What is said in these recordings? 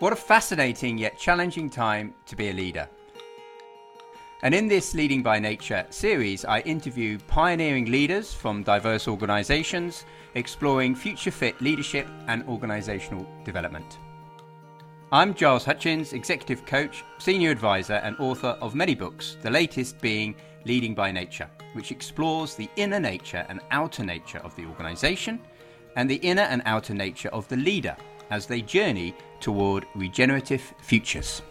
What a fascinating yet challenging time to be a leader. And in this Leading by Nature series, I interview pioneering leaders from diverse organizations exploring future fit leadership and organizational development. I'm Giles Hutchins, executive coach, senior advisor, and author of many books, the latest being Leading by Nature, which explores the inner nature and outer nature of the organization and the inner and outer nature of the leader as they journey toward regenerative futures.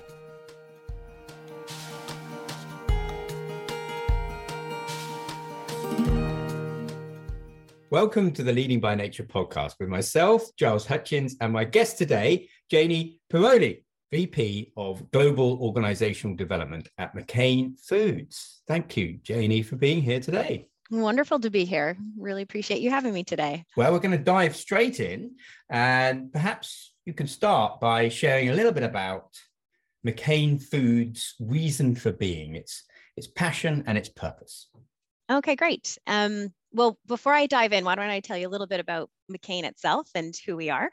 Welcome to the Leading by Nature podcast with myself, Giles Hutchins, and my guest today, Janey Piroli, VP of Global Organizational Development at McCain Foods. Thank you, Janey, for being here today. Wonderful to be here. Really appreciate you having me today. Well, we're going to dive straight in, and perhaps you can start by sharing a little bit about McCain Foods' reason for being, its its passion and its purpose. Okay, great. Um, well, before I dive in, why don't I tell you a little bit about McCain itself and who we are?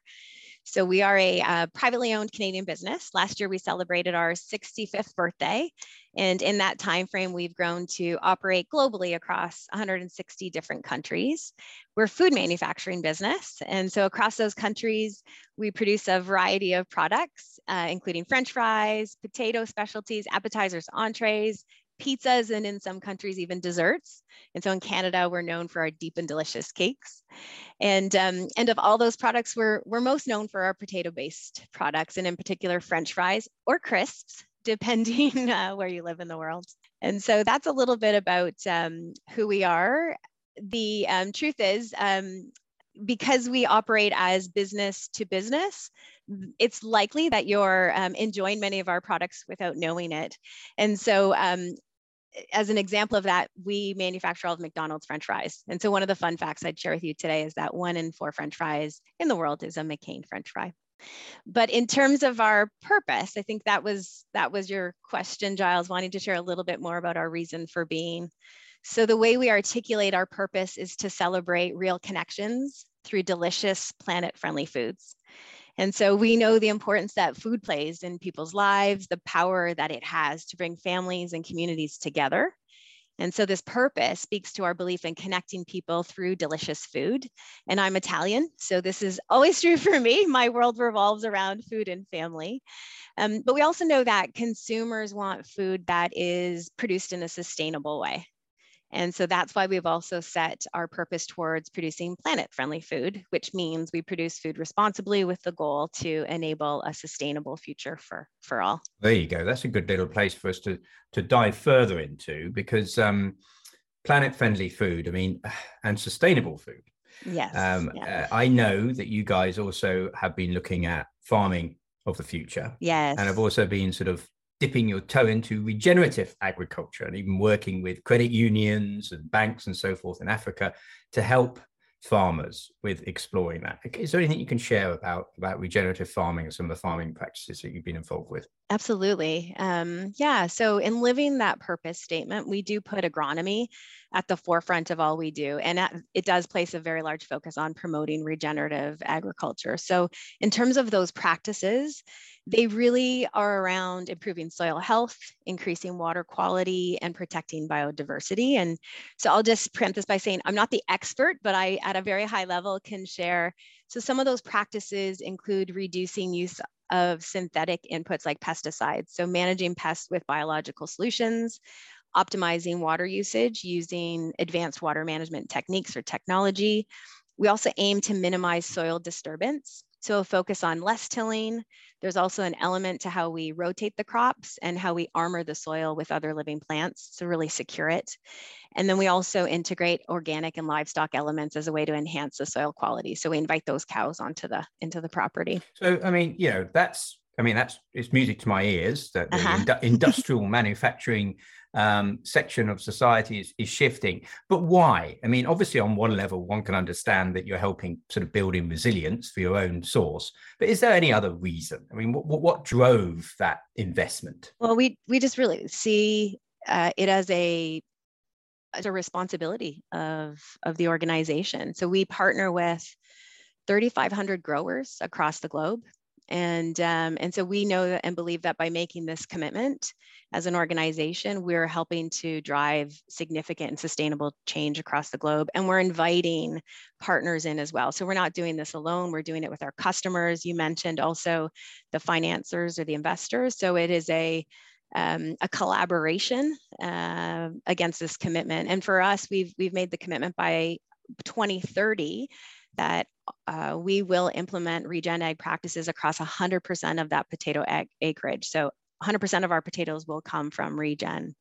So we are a uh, privately owned Canadian business. Last year we celebrated our 65th birthday, and in that time frame, we've grown to operate globally across 160 different countries. We're a food manufacturing business, and so across those countries, we produce a variety of products, uh, including French fries, potato specialties, appetizers, entrees, pizzas, and in some countries, even desserts. And so in Canada, we're known for our deep and delicious cakes. And, um, and of all those products, we're, we're most known for our potato-based products, and in particular, French fries or crisps, depending uh, where you live in the world. And so that's a little bit about um, who we are. The um, truth is, um, because we operate as business to business, it's likely that you're um, enjoying many of our products without knowing it. And so um, as an example of that, we manufacture all of McDonald's French fries. And so one of the fun facts I'd share with you today is that one in four French fries in the world is a McCain French fry. But in terms of our purpose, I think that was that was your question, Giles, wanting to share a little bit more about our reason for being. So the way we articulate our purpose is to celebrate real connections through delicious planet-friendly foods. And so we know the importance that food plays in people's lives, the power that it has to bring families and communities together. And so this purpose speaks to our belief in connecting people through delicious food. And I'm Italian, so this is always true for me. My world revolves around food and family. Um, but we also know that consumers want food that is produced in a sustainable way. And so that's why we've also set our purpose towards producing planet friendly food, which means we produce food responsibly with the goal to enable a sustainable future for, for all. There you go. That's a good little place for us to, to dive further into because um, planet friendly food, I mean, and sustainable food. Yes. Um, Uh, I know that you guys also have been looking at farming of the future. Yes. And have also been sort of dipping your toe into regenerative agriculture and even working with credit unions and banks and so forth in Africa to help farmers with exploring that. Is there anything you can share about about regenerative farming and some of the farming practices that you've been involved with? Absolutely. Um, yeah. So in living that purpose statement, we do put agronomy at the forefront of all we do, and it does place a very large focus on promoting regenerative agriculture. So in terms of those practices, they really are around improving soil health, increasing water quality, and protecting biodiversity. And so I'll just preempt this by saying I'm not the expert, but I, at a very high level, can share. So some of those practices include reducing use of synthetic inputs like pesticides. So managing pests with biological solutions, optimizing water usage using advanced water management techniques or technology. We also aim to minimize soil disturbance. So focus on less tilling. There's also an element to how we rotate the crops and how we armor the soil with other living plants to really secure it. And then we also integrate organic and livestock elements as a way to enhance the soil quality. So we invite those cows onto the into the property. So I mean, you know, that's I mean, that's it's music to my ears that the uh-huh. industrial manufacturing um, section of society is, is shifting. But why? I mean, obviously, on one level, one can understand that you're helping sort of building resilience for your own source. But is there any other reason? I mean, what, what drove that investment? Well, we we just really see uh, it as a as a responsibility of of the organization. So we partner with 3,500 growers across the globe And, um, and so we know and believe that by making this commitment as an organization, we're helping to drive significant and sustainable change across the globe. And we're inviting partners in as well. So we're not doing this alone, we're doing it with our customers. You mentioned also the financiers or the investors. So it is a um, a collaboration uh, against this commitment. And for us, we've we've made the commitment by 2030 that uh, we will implement regen ag practices across 100% of that potato ag acreage. So 100% of our potatoes will come from regen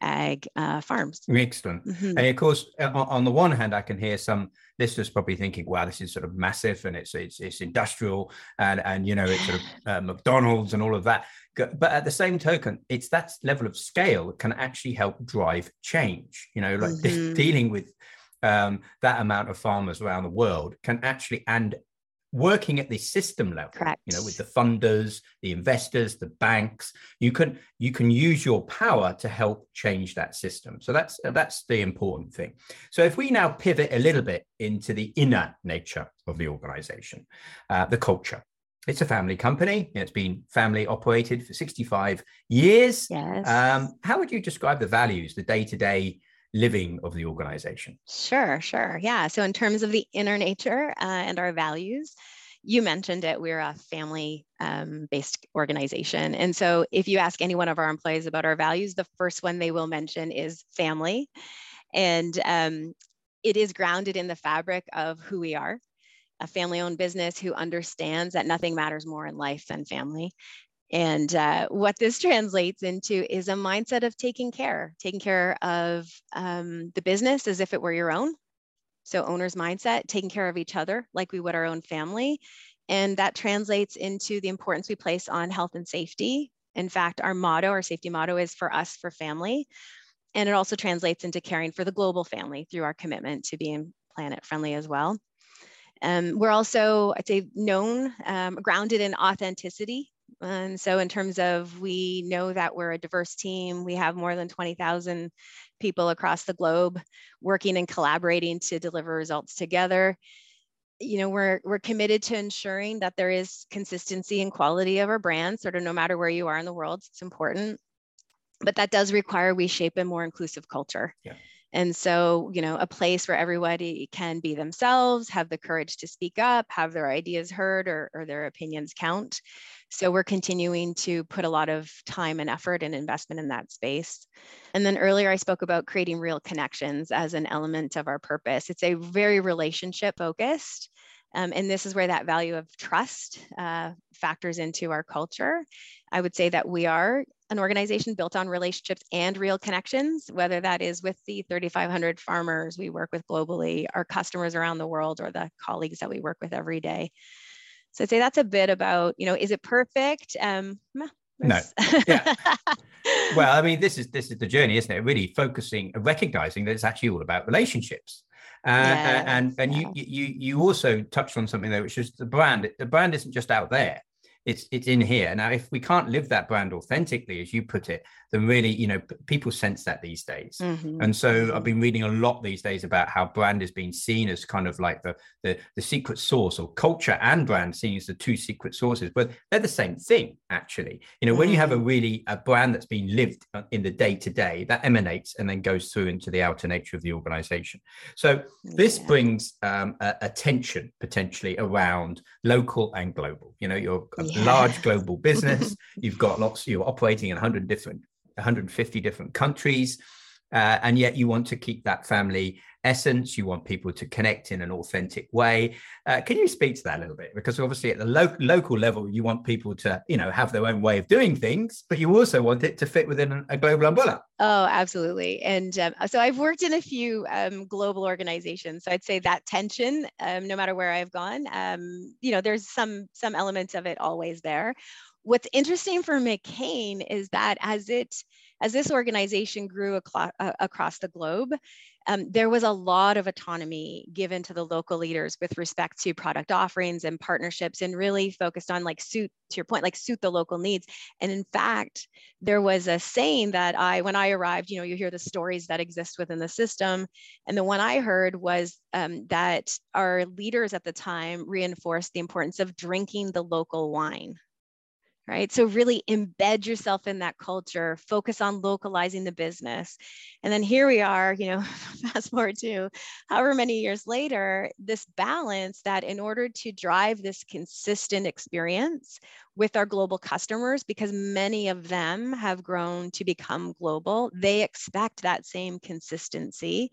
ag uh, farms. Excellent. Mm-hmm. And of course, uh, on, the one hand, I can hear some listeners probably thinking, "Wow, this is sort of massive and it's it's, it's industrial and and you know it's sort of uh, McDonald's and all of that." But at the same token, it's that level of scale that can actually help drive change. You know, like mm-hmm. dealing with um, that amount of farmers around the world can actually and working at the system level Correct. you know with the funders the investors the banks you can you can use your power to help change that system. So that's that's the important thing. So if we now pivot a little bit into the inner nature of the organization uh, the culture. It's a family company. It's been family operated for 65 years. Yes. Um, how would you describe the values the day-to-day living of the organization? Sure, sure. Yeah. So, in terms of the inner nature uh, and our values, you mentioned it, we're a family um, based organization. And so, if you ask any one of our employees about our values, the first one they will mention is family. And um, it is grounded in the fabric of who we are a family owned business who understands that nothing matters more in life than family. And uh, what this translates into is a mindset of taking care, taking care of um, the business as if it were your own. So, owner's mindset, taking care of each other like we would our own family. And that translates into the importance we place on health and safety. In fact, our motto, our safety motto is for us, for family. And it also translates into caring for the global family through our commitment to being planet friendly as well. Um, we're also, I'd say, known, um, grounded in authenticity. And so, in terms of we know that we're a diverse team, we have more than 20,000 people across the globe working and collaborating to deliver results together. You know, we're, we're committed to ensuring that there is consistency and quality of our brand, sort of no matter where you are in the world, it's important. But that does require we shape a more inclusive culture. Yeah. And so, you know, a place where everybody can be themselves, have the courage to speak up, have their ideas heard or, or their opinions count. So we're continuing to put a lot of time and effort and investment in that space. And then earlier I spoke about creating real connections as an element of our purpose. It's a very relationship focused. Um, and this is where that value of trust uh, factors into our culture. I would say that we are an organization built on relationships and real connections, whether that is with the 3,500 farmers we work with globally, our customers around the world, or the colleagues that we work with every day. So I'd say that's a bit about, you know, is it perfect? Um, no. Yeah. well, I mean, this is this is the journey, isn't it? Really focusing, recognizing that it's actually all about relationships. Uh, yes, and and yeah. you you you also touched on something there, which is the brand. The brand isn't just out there it's it's in here. Now if we can't live that brand authentically as you put it then really you know people sense that these days mm-hmm. and so i've mm-hmm. been reading a lot these days about how brand is being seen as kind of like the, the the secret source or culture and brand seen as the two secret sources but they're the same thing actually you know when you have a mm-hmm. really a brand that's been lived uh, in the day to day that emanates and then goes through into the outer nature of the organization so this yeah. brings um, a, a tension potentially around local and global you know you're yeah. large global business. You've got lots, you're operating in 100 different, 150 different countries. Uh, and yet you want to keep that family essence. You want people to connect in an authentic way. Uh, can you speak to that a little bit? Because obviously, at the lo- local level, you want people to, you know, have their own way of doing things, but you also want it to fit within a global umbrella. Oh, absolutely. And um, so I've worked in a few um, global organizations. So I'd say that tension, um, no matter where I've gone, um, you know, there's some some elements of it always there what's interesting for McCain is that as it as this organization grew uh, across the globe, um, there was a lot of autonomy given to the local leaders with respect to product offerings and partnerships and really focused on like suit to your point like suit the local needs. And in fact there was a saying that i when i arrived you know you hear the stories that exist within the system. And the one i heard was um, that our leaders at the time reinforced the importance of drinking the local wine right? So really embed yourself in that culture, focus on localizing the business. And then here we are, you know, fast forward to however many years later, this balance that in order to drive this consistent experience with our global customers, because many of them have grown to become global, they expect that same consistency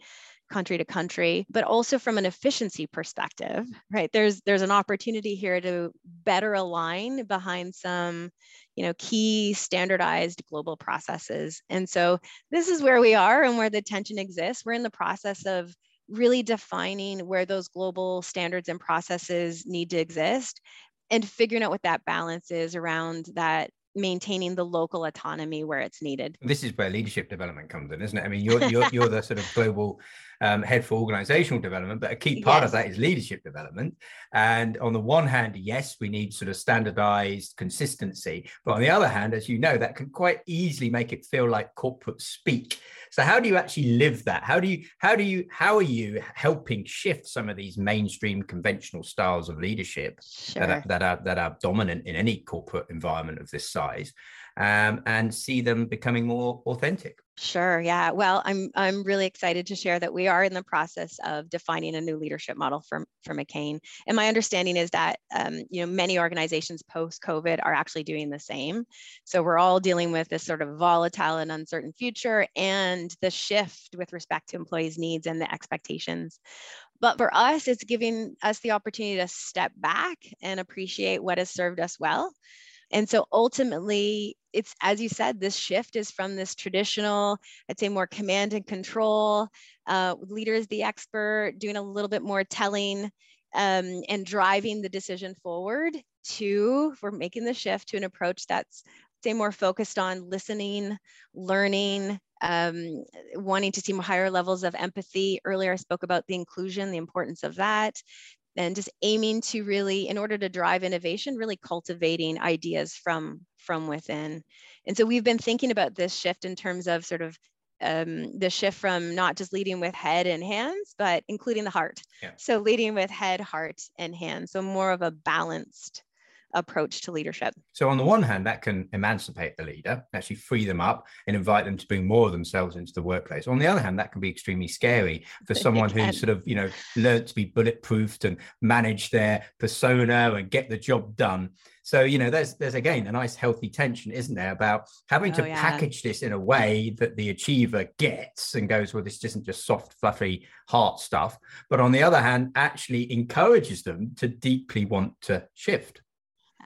country to country but also from an efficiency perspective right there's there's an opportunity here to better align behind some you know key standardized global processes and so this is where we are and where the tension exists we're in the process of really defining where those global standards and processes need to exist and figuring out what that balance is around that maintaining the local autonomy where it's needed. This is where leadership development comes in, isn't it? I mean, you're you're, you're the sort of global um, head for organizational development, but a key part yes. of that is leadership development. And on the one hand, yes, we need sort of standardized consistency, but on the other hand, as you know, that can quite easily make it feel like corporate speak. So how do you actually live that? How do you how do you how are you helping shift some of these mainstream conventional styles of leadership sure. that, are, that are that are dominant in any corporate environment of this size? Um, and see them becoming more authentic. Sure. Yeah. Well, I'm I'm really excited to share that we are in the process of defining a new leadership model for for McCain. And my understanding is that um, you know many organizations post COVID are actually doing the same. So we're all dealing with this sort of volatile and uncertain future and the shift with respect to employees' needs and the expectations. But for us, it's giving us the opportunity to step back and appreciate what has served us well and so ultimately, it's as you said, this shift is from this traditional, I'd say more command and control, uh, leader is the expert, doing a little bit more telling um, and driving the decision forward to, we're making the shift to an approach that's say more focused on listening, learning, um, wanting to see higher levels of empathy. Earlier, I spoke about the inclusion, the importance of that, and just aiming to really in order to drive innovation really cultivating ideas from from within and so we've been thinking about this shift in terms of sort of um, the shift from not just leading with head and hands but including the heart yeah. so leading with head heart and hands so more of a balanced approach to leadership. So, on the one hand, that can emancipate the leader, actually free them up and invite them to bring more of themselves into the workplace. On the other hand, that can be extremely scary for someone who sort of, you know, learned to be bulletproofed and manage their persona and get the job done. So, you know, there's there's again a nice healthy tension, isn't there, about having to oh, yeah. package this in a way that the achiever gets and goes, well, this isn't just soft, fluffy heart stuff. But on the other hand, actually encourages them to deeply want to shift.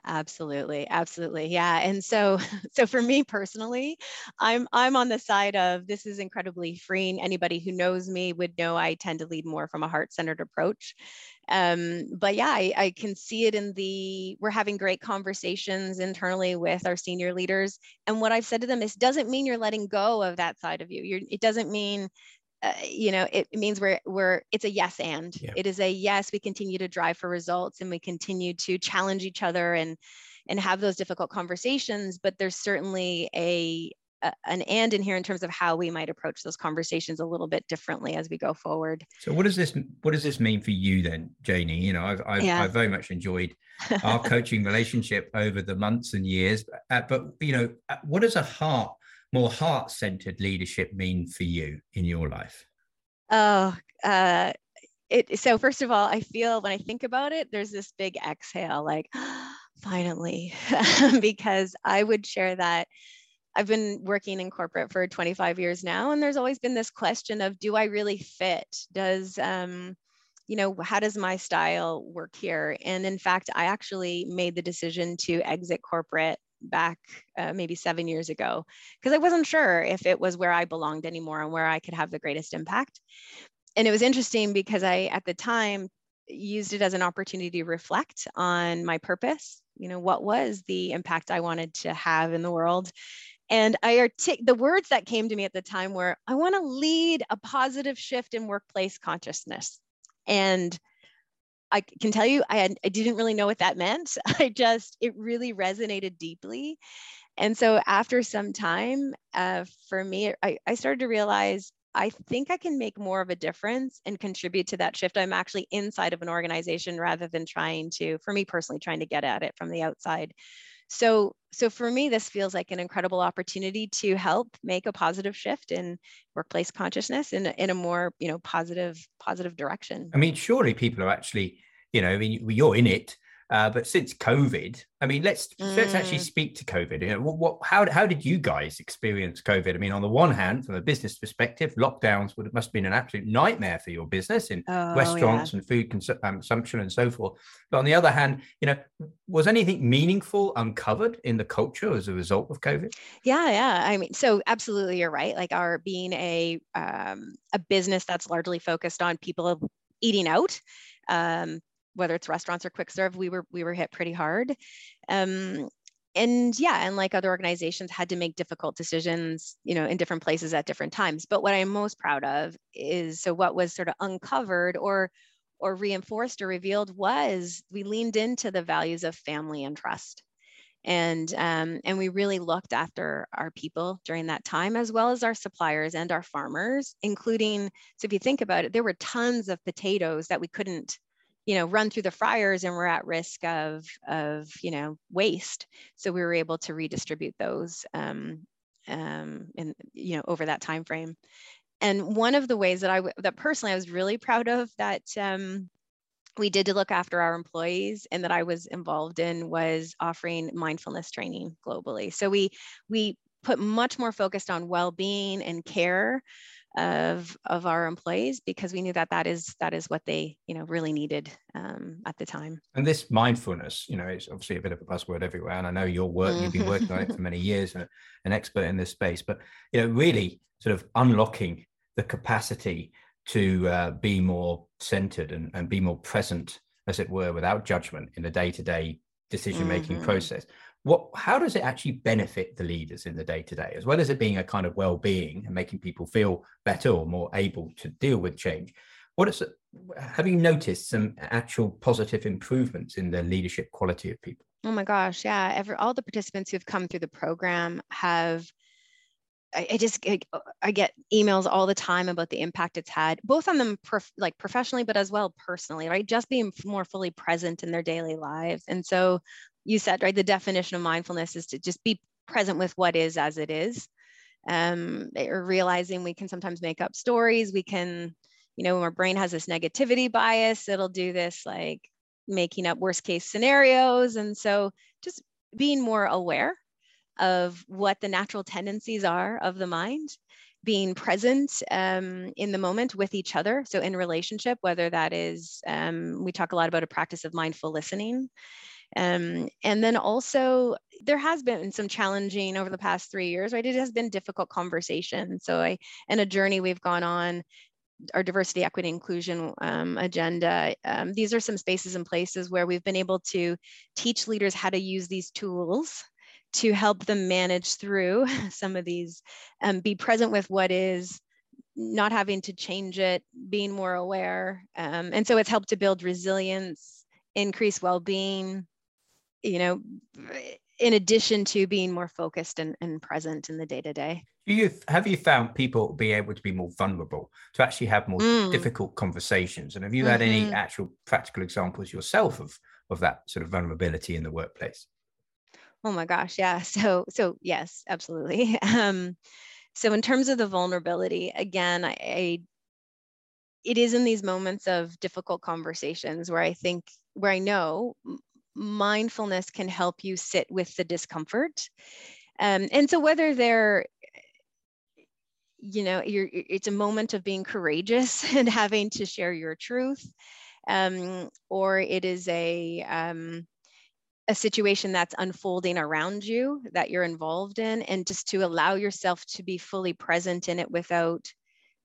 Absolutely, absolutely. Yeah. And so so for me personally, I'm I'm on the side of this is incredibly freeing. Anybody who knows me would know I tend to lead more from a heart-centered approach. Um, but yeah, I, I can see it in the we're having great conversations internally with our senior leaders. And what I've said to them is doesn't mean you're letting go of that side of you. You're, it doesn't mean uh, you know it means we're we're it's a yes and yeah. it is a yes we continue to drive for results and we continue to challenge each other and and have those difficult conversations but there's certainly a, a an and in here in terms of how we might approach those conversations a little bit differently as we go forward so what does this what does this mean for you then janey you know i've i've, yeah. I've very much enjoyed our coaching relationship over the months and years uh, but you know uh, what does a heart more heart centered leadership mean for you in your life? Oh, uh, it, so first of all, I feel when I think about it, there's this big exhale, like finally, because I would share that I've been working in corporate for 25 years now, and there's always been this question of, do I really fit? Does um, you know, how does my style work here? And in fact, I actually made the decision to exit corporate back uh, maybe seven years ago because I wasn't sure if it was where I belonged anymore and where I could have the greatest impact. And it was interesting because I, at the time, used it as an opportunity to reflect on my purpose you know what was the impact i wanted to have in the world and i artic- the words that came to me at the time were i want to lead a positive shift in workplace consciousness and I can tell you, I, had, I didn't really know what that meant. I just, it really resonated deeply. And so after some time, uh, for me, I, I started to realize I think I can make more of a difference and contribute to that shift. I'm actually inside of an organization rather than trying to, for me personally, trying to get at it from the outside. So, so for me, this feels like an incredible opportunity to help make a positive shift in workplace consciousness in, in a more, you know, positive, positive direction. I mean, surely people are actually, you know, I mean, you're in it uh, but since COVID, I mean, let's mm. let's actually mm. speak to COVID. You know, what, what, how how did you guys experience COVID? I mean, on the one hand, from a business perspective, lockdowns would must have been an absolute nightmare for your business in oh, restaurants yeah. and food cons- um, consumption and so forth. But on the other hand, you know, was anything meaningful uncovered in the culture as a result of COVID? Yeah, yeah. I mean, so absolutely, you're right. Like our being a um, a business that's largely focused on people eating out. Um, whether it's restaurants or quick serve, we were we were hit pretty hard. Um, and yeah, and like other organizations had to make difficult decisions, you know, in different places at different times. But what I'm most proud of is so what was sort of uncovered or or reinforced or revealed was we leaned into the values of family and trust and um, and we really looked after our people during that time as well as our suppliers and our farmers including so if you think about it there were tons of potatoes that we couldn't you know run through the fryers and we're at risk of of you know waste. So we were able to redistribute those um, um, in you know over that time frame. And one of the ways that i that personally i was really proud of that um, we did to look after our employees and that i was involved in was offering mindfulness training globally. So we we put much more focused on well-being and care of of our employees because we knew that that is that is what they you know really needed um, at the time. And this mindfulness you know it's obviously a bit of a buzzword everywhere and i know your work you've been working on it for many years and an expert in this space but you know really sort of unlocking the capacity to uh, be more centered and, and be more present as it were without judgment in the day-to-day decision making mm-hmm. process. What how does it actually benefit the leaders in the day to day as well as it being a kind of well-being and making people feel better or more able to deal with change? What is it have you noticed some actual positive improvements in the leadership quality of people? Oh my gosh yeah every all the participants who've come through the program have I, just I, I, get emails all the time about the impact it's had both on them prof, like professionally but as well personally right just being more fully present in their daily lives and so you said, right? The definition of mindfulness is to just be present with what is as it is. Um, or realizing we can sometimes make up stories. We can, you know, when our brain has this negativity bias, it'll do this like making up worst case scenarios. And so just being more aware of what the natural tendencies are of the mind being present um, in the moment with each other so in relationship whether that is um, we talk a lot about a practice of mindful listening um, and then also, there has been some challenging over the past three years, right? It has been difficult conversation. So I, and a journey we've gone on, our diversity, equity, inclusion um, agenda. Um, these are some spaces and places where we've been able to teach leaders how to use these tools to help them manage through some of these, um, be present with what is, not having to change it, being more aware. Um, and so it's helped to build resilience, increase well-being, you know, in addition to being more focused and, and present in the day to day. You have you found people be able to be more vulnerable to actually have more mm. difficult conversations? And have you had mm-hmm. any actual practical examples yourself of of that sort of vulnerability in the workplace? Oh my gosh, yeah. So so yes, absolutely. Um, so in terms of the vulnerability, again, I, I it is in these moments of difficult conversations where I think where I know mindfulness can help you sit with the discomfort. Um, and so whether they're you know you're it's a moment of being courageous and having to share your truth um, or it is a um, a situation that's unfolding around you that you're involved in and just to allow yourself to be fully present in it without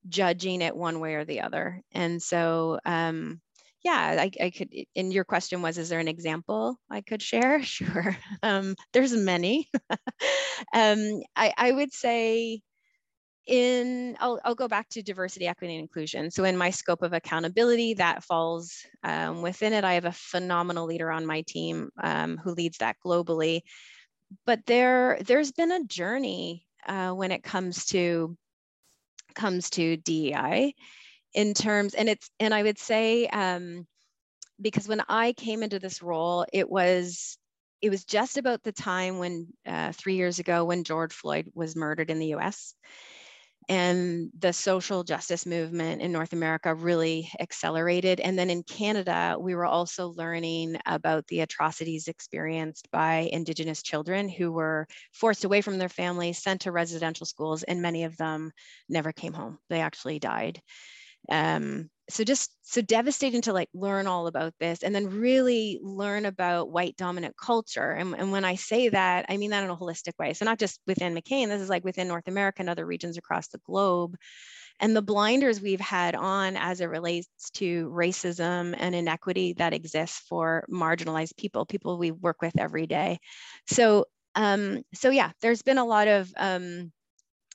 judging it one way or the other and so um, yeah, I, I could. And your question was, is there an example I could share? Sure. Um, there's many. um, I, I would say in I'll, I'll go back to diversity equity and inclusion. So in my scope of accountability that falls um, within it i have a phenomenal leader on my team um, who leads that globally. But there there's been a journey uh, when it comes to comes to dei in terms and it's and i would say um, because when i came into this role it was it was just about the time when uh, three years ago when george floyd was murdered in the us and the social justice movement in North America really accelerated. And then in Canada, we were also learning about the atrocities experienced by Indigenous children who were forced away from their families, sent to residential schools, and many of them never came home. They actually died. Um, so just so devastating to like learn all about this and then really learn about white dominant culture. And, and when i say that i mean that in a holistic way. So not just within mccain this is like within north america and other regions across the globe. And the blinders we've had on as it relates to racism and inequity that exists for marginalized people people we work with every day. So um so yeah there's been a lot of um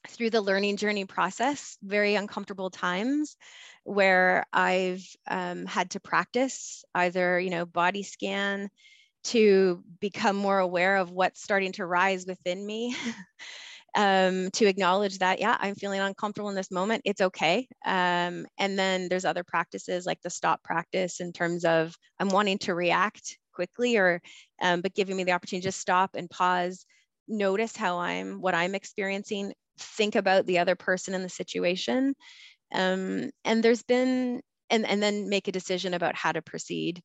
through the learning journey process very uncomfortable times where I've um, had to practice either, you know, body scan to become more aware of what's starting to rise within me. um, to acknowledge that, yeah, I'm feeling uncomfortable in this moment. It's okay. Um, and then there's other practices like the stop practice in terms of I'm wanting to react quickly or, um, but giving me the opportunity to stop and pause, notice how I'm, what I'm experiencing, think about the other person in the situation um, and there's been and and then make a decision about how to proceed.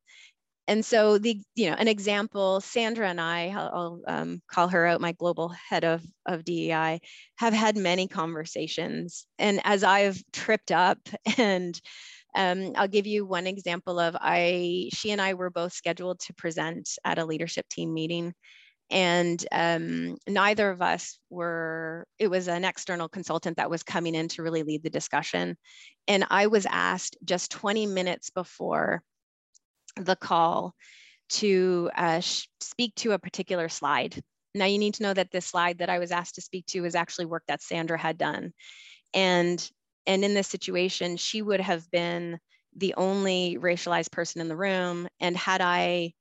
And so the you know an example sandra and i i'll, um, call her out my global head of of dei have had many conversations. And as i've tripped up and um, i'll give you one example of i she and i were both scheduled to present at a leadership team meeting and um, neither of us were it was an external consultant that was coming in to really lead the discussion. And i was asked just 20 minutes before the call to uh, speak to a particular slide. Now you need to know that this slide that i was asked to speak to was actually work that sandra had done. And and in this situation she would have been the only racialized person in the room. And had i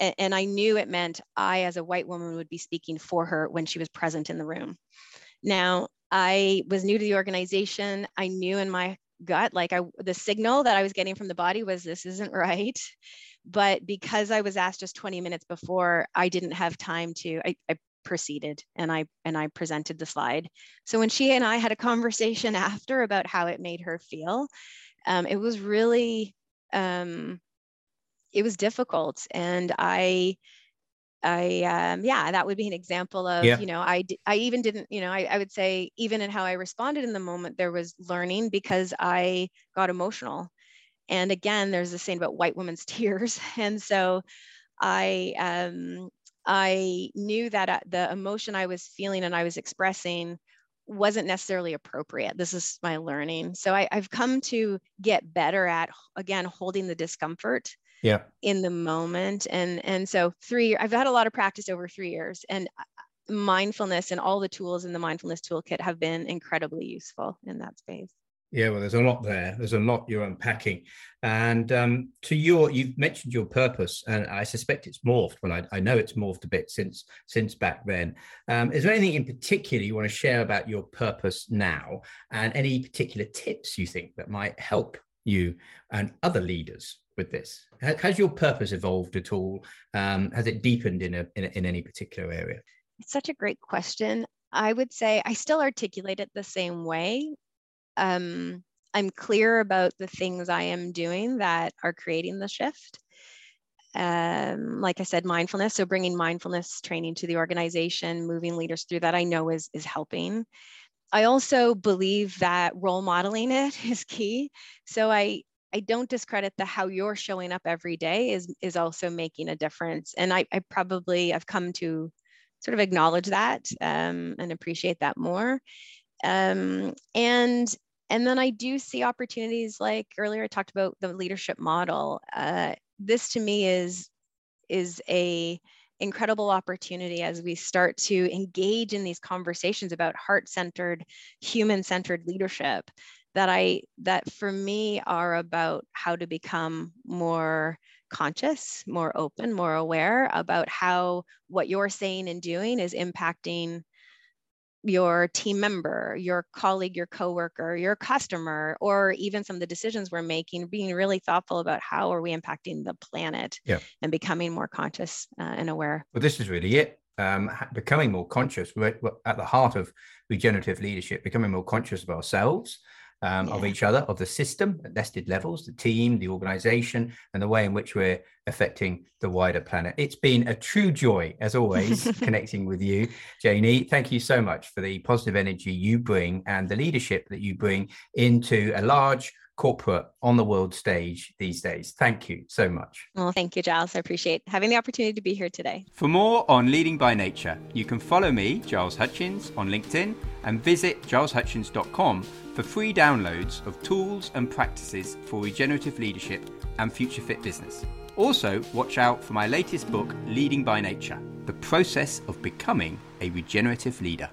and I knew it meant I, as a white woman, would be speaking for her when she was present in the room. Now, I was new to the organization. I knew in my gut, like I, the signal that I was getting from the body was this isn't right. But because I was asked just 20 minutes before, I didn't have time to. I, I proceeded and I and I presented the slide. So when she and I had a conversation after about how it made her feel, um, it was really um, it was difficult and i i um, yeah that would be an example of yeah. you know i i even didn't you know I, I would say even in how i responded in the moment there was learning because i got emotional and again there's this saying about white women's tears and so i um i knew that uh, the emotion i was feeling and i was expressing wasn't necessarily appropriate. This is my learning. So I, have come to get better at, again, holding the discomfort yeah. in the moment and and so three i've had a lot of practice over three years and uh, mindfulness and all the tools in the mindfulness toolkit have been incredibly useful in that space. Yeah well there's a lot there. There's a lot you're unpacking. And um, to your you've mentioned your purpose and i suspect it's morphed well i, I know it's morphed a bit since since back then. Um, is there anything in particular you want to share about your purpose now and any particular tips you think that might help you and other leaders with this? Has your purpose evolved at all? Um, has it deepened in, a, in, a, in any particular area? It's such a great question. I would say I still articulate it the same way. Um, I'm clear about the things I am doing that are creating the shift. Um, like I said, mindfulness. So bringing mindfulness training to the organization, moving leaders through that, I know is is helping. I also believe that role modeling it is key. So I I don't discredit the how you're showing up every day is is also making a difference. And I, I probably I've come to sort of acknowledge that um, and appreciate that more. Um, and and then I do see opportunities like earlier I talked about the leadership model. Uh, this to me is is a incredible opportunity as we start to engage in these conversations about heart-centered, human-centered leadership that I that for me are about how to become more conscious, more open, more aware about how what you're saying and doing is impacting your team member, your colleague, your coworker, your customer, or even some of the decisions we're making, being really thoughtful about how are we impacting the planet yeah. and becoming more conscious uh, and aware. Well, this is really it. Um, becoming more conscious. We're at the heart of regenerative leadership, becoming more conscious of ourselves, um, yeah. of each other, of the system at nested levels, the team, the organization, and the way in which we're affecting the wider planet. It's been a true joy, as always, connecting with you, Janey. Thank you so much for the positive energy you bring and the leadership that you bring into a large corporate on the world stage these days. Thank you so much. Well, thank you, Giles. I appreciate having the opportunity to be here today. For more on Leading by Nature, you can follow me, Giles Hutchins, on LinkedIn and visit gileshutchins.com for free downloads of tools and practices for regenerative leadership and future fit business. Also, watch out for my latest book, Leading by Nature The Process of Becoming a Regenerative Leader.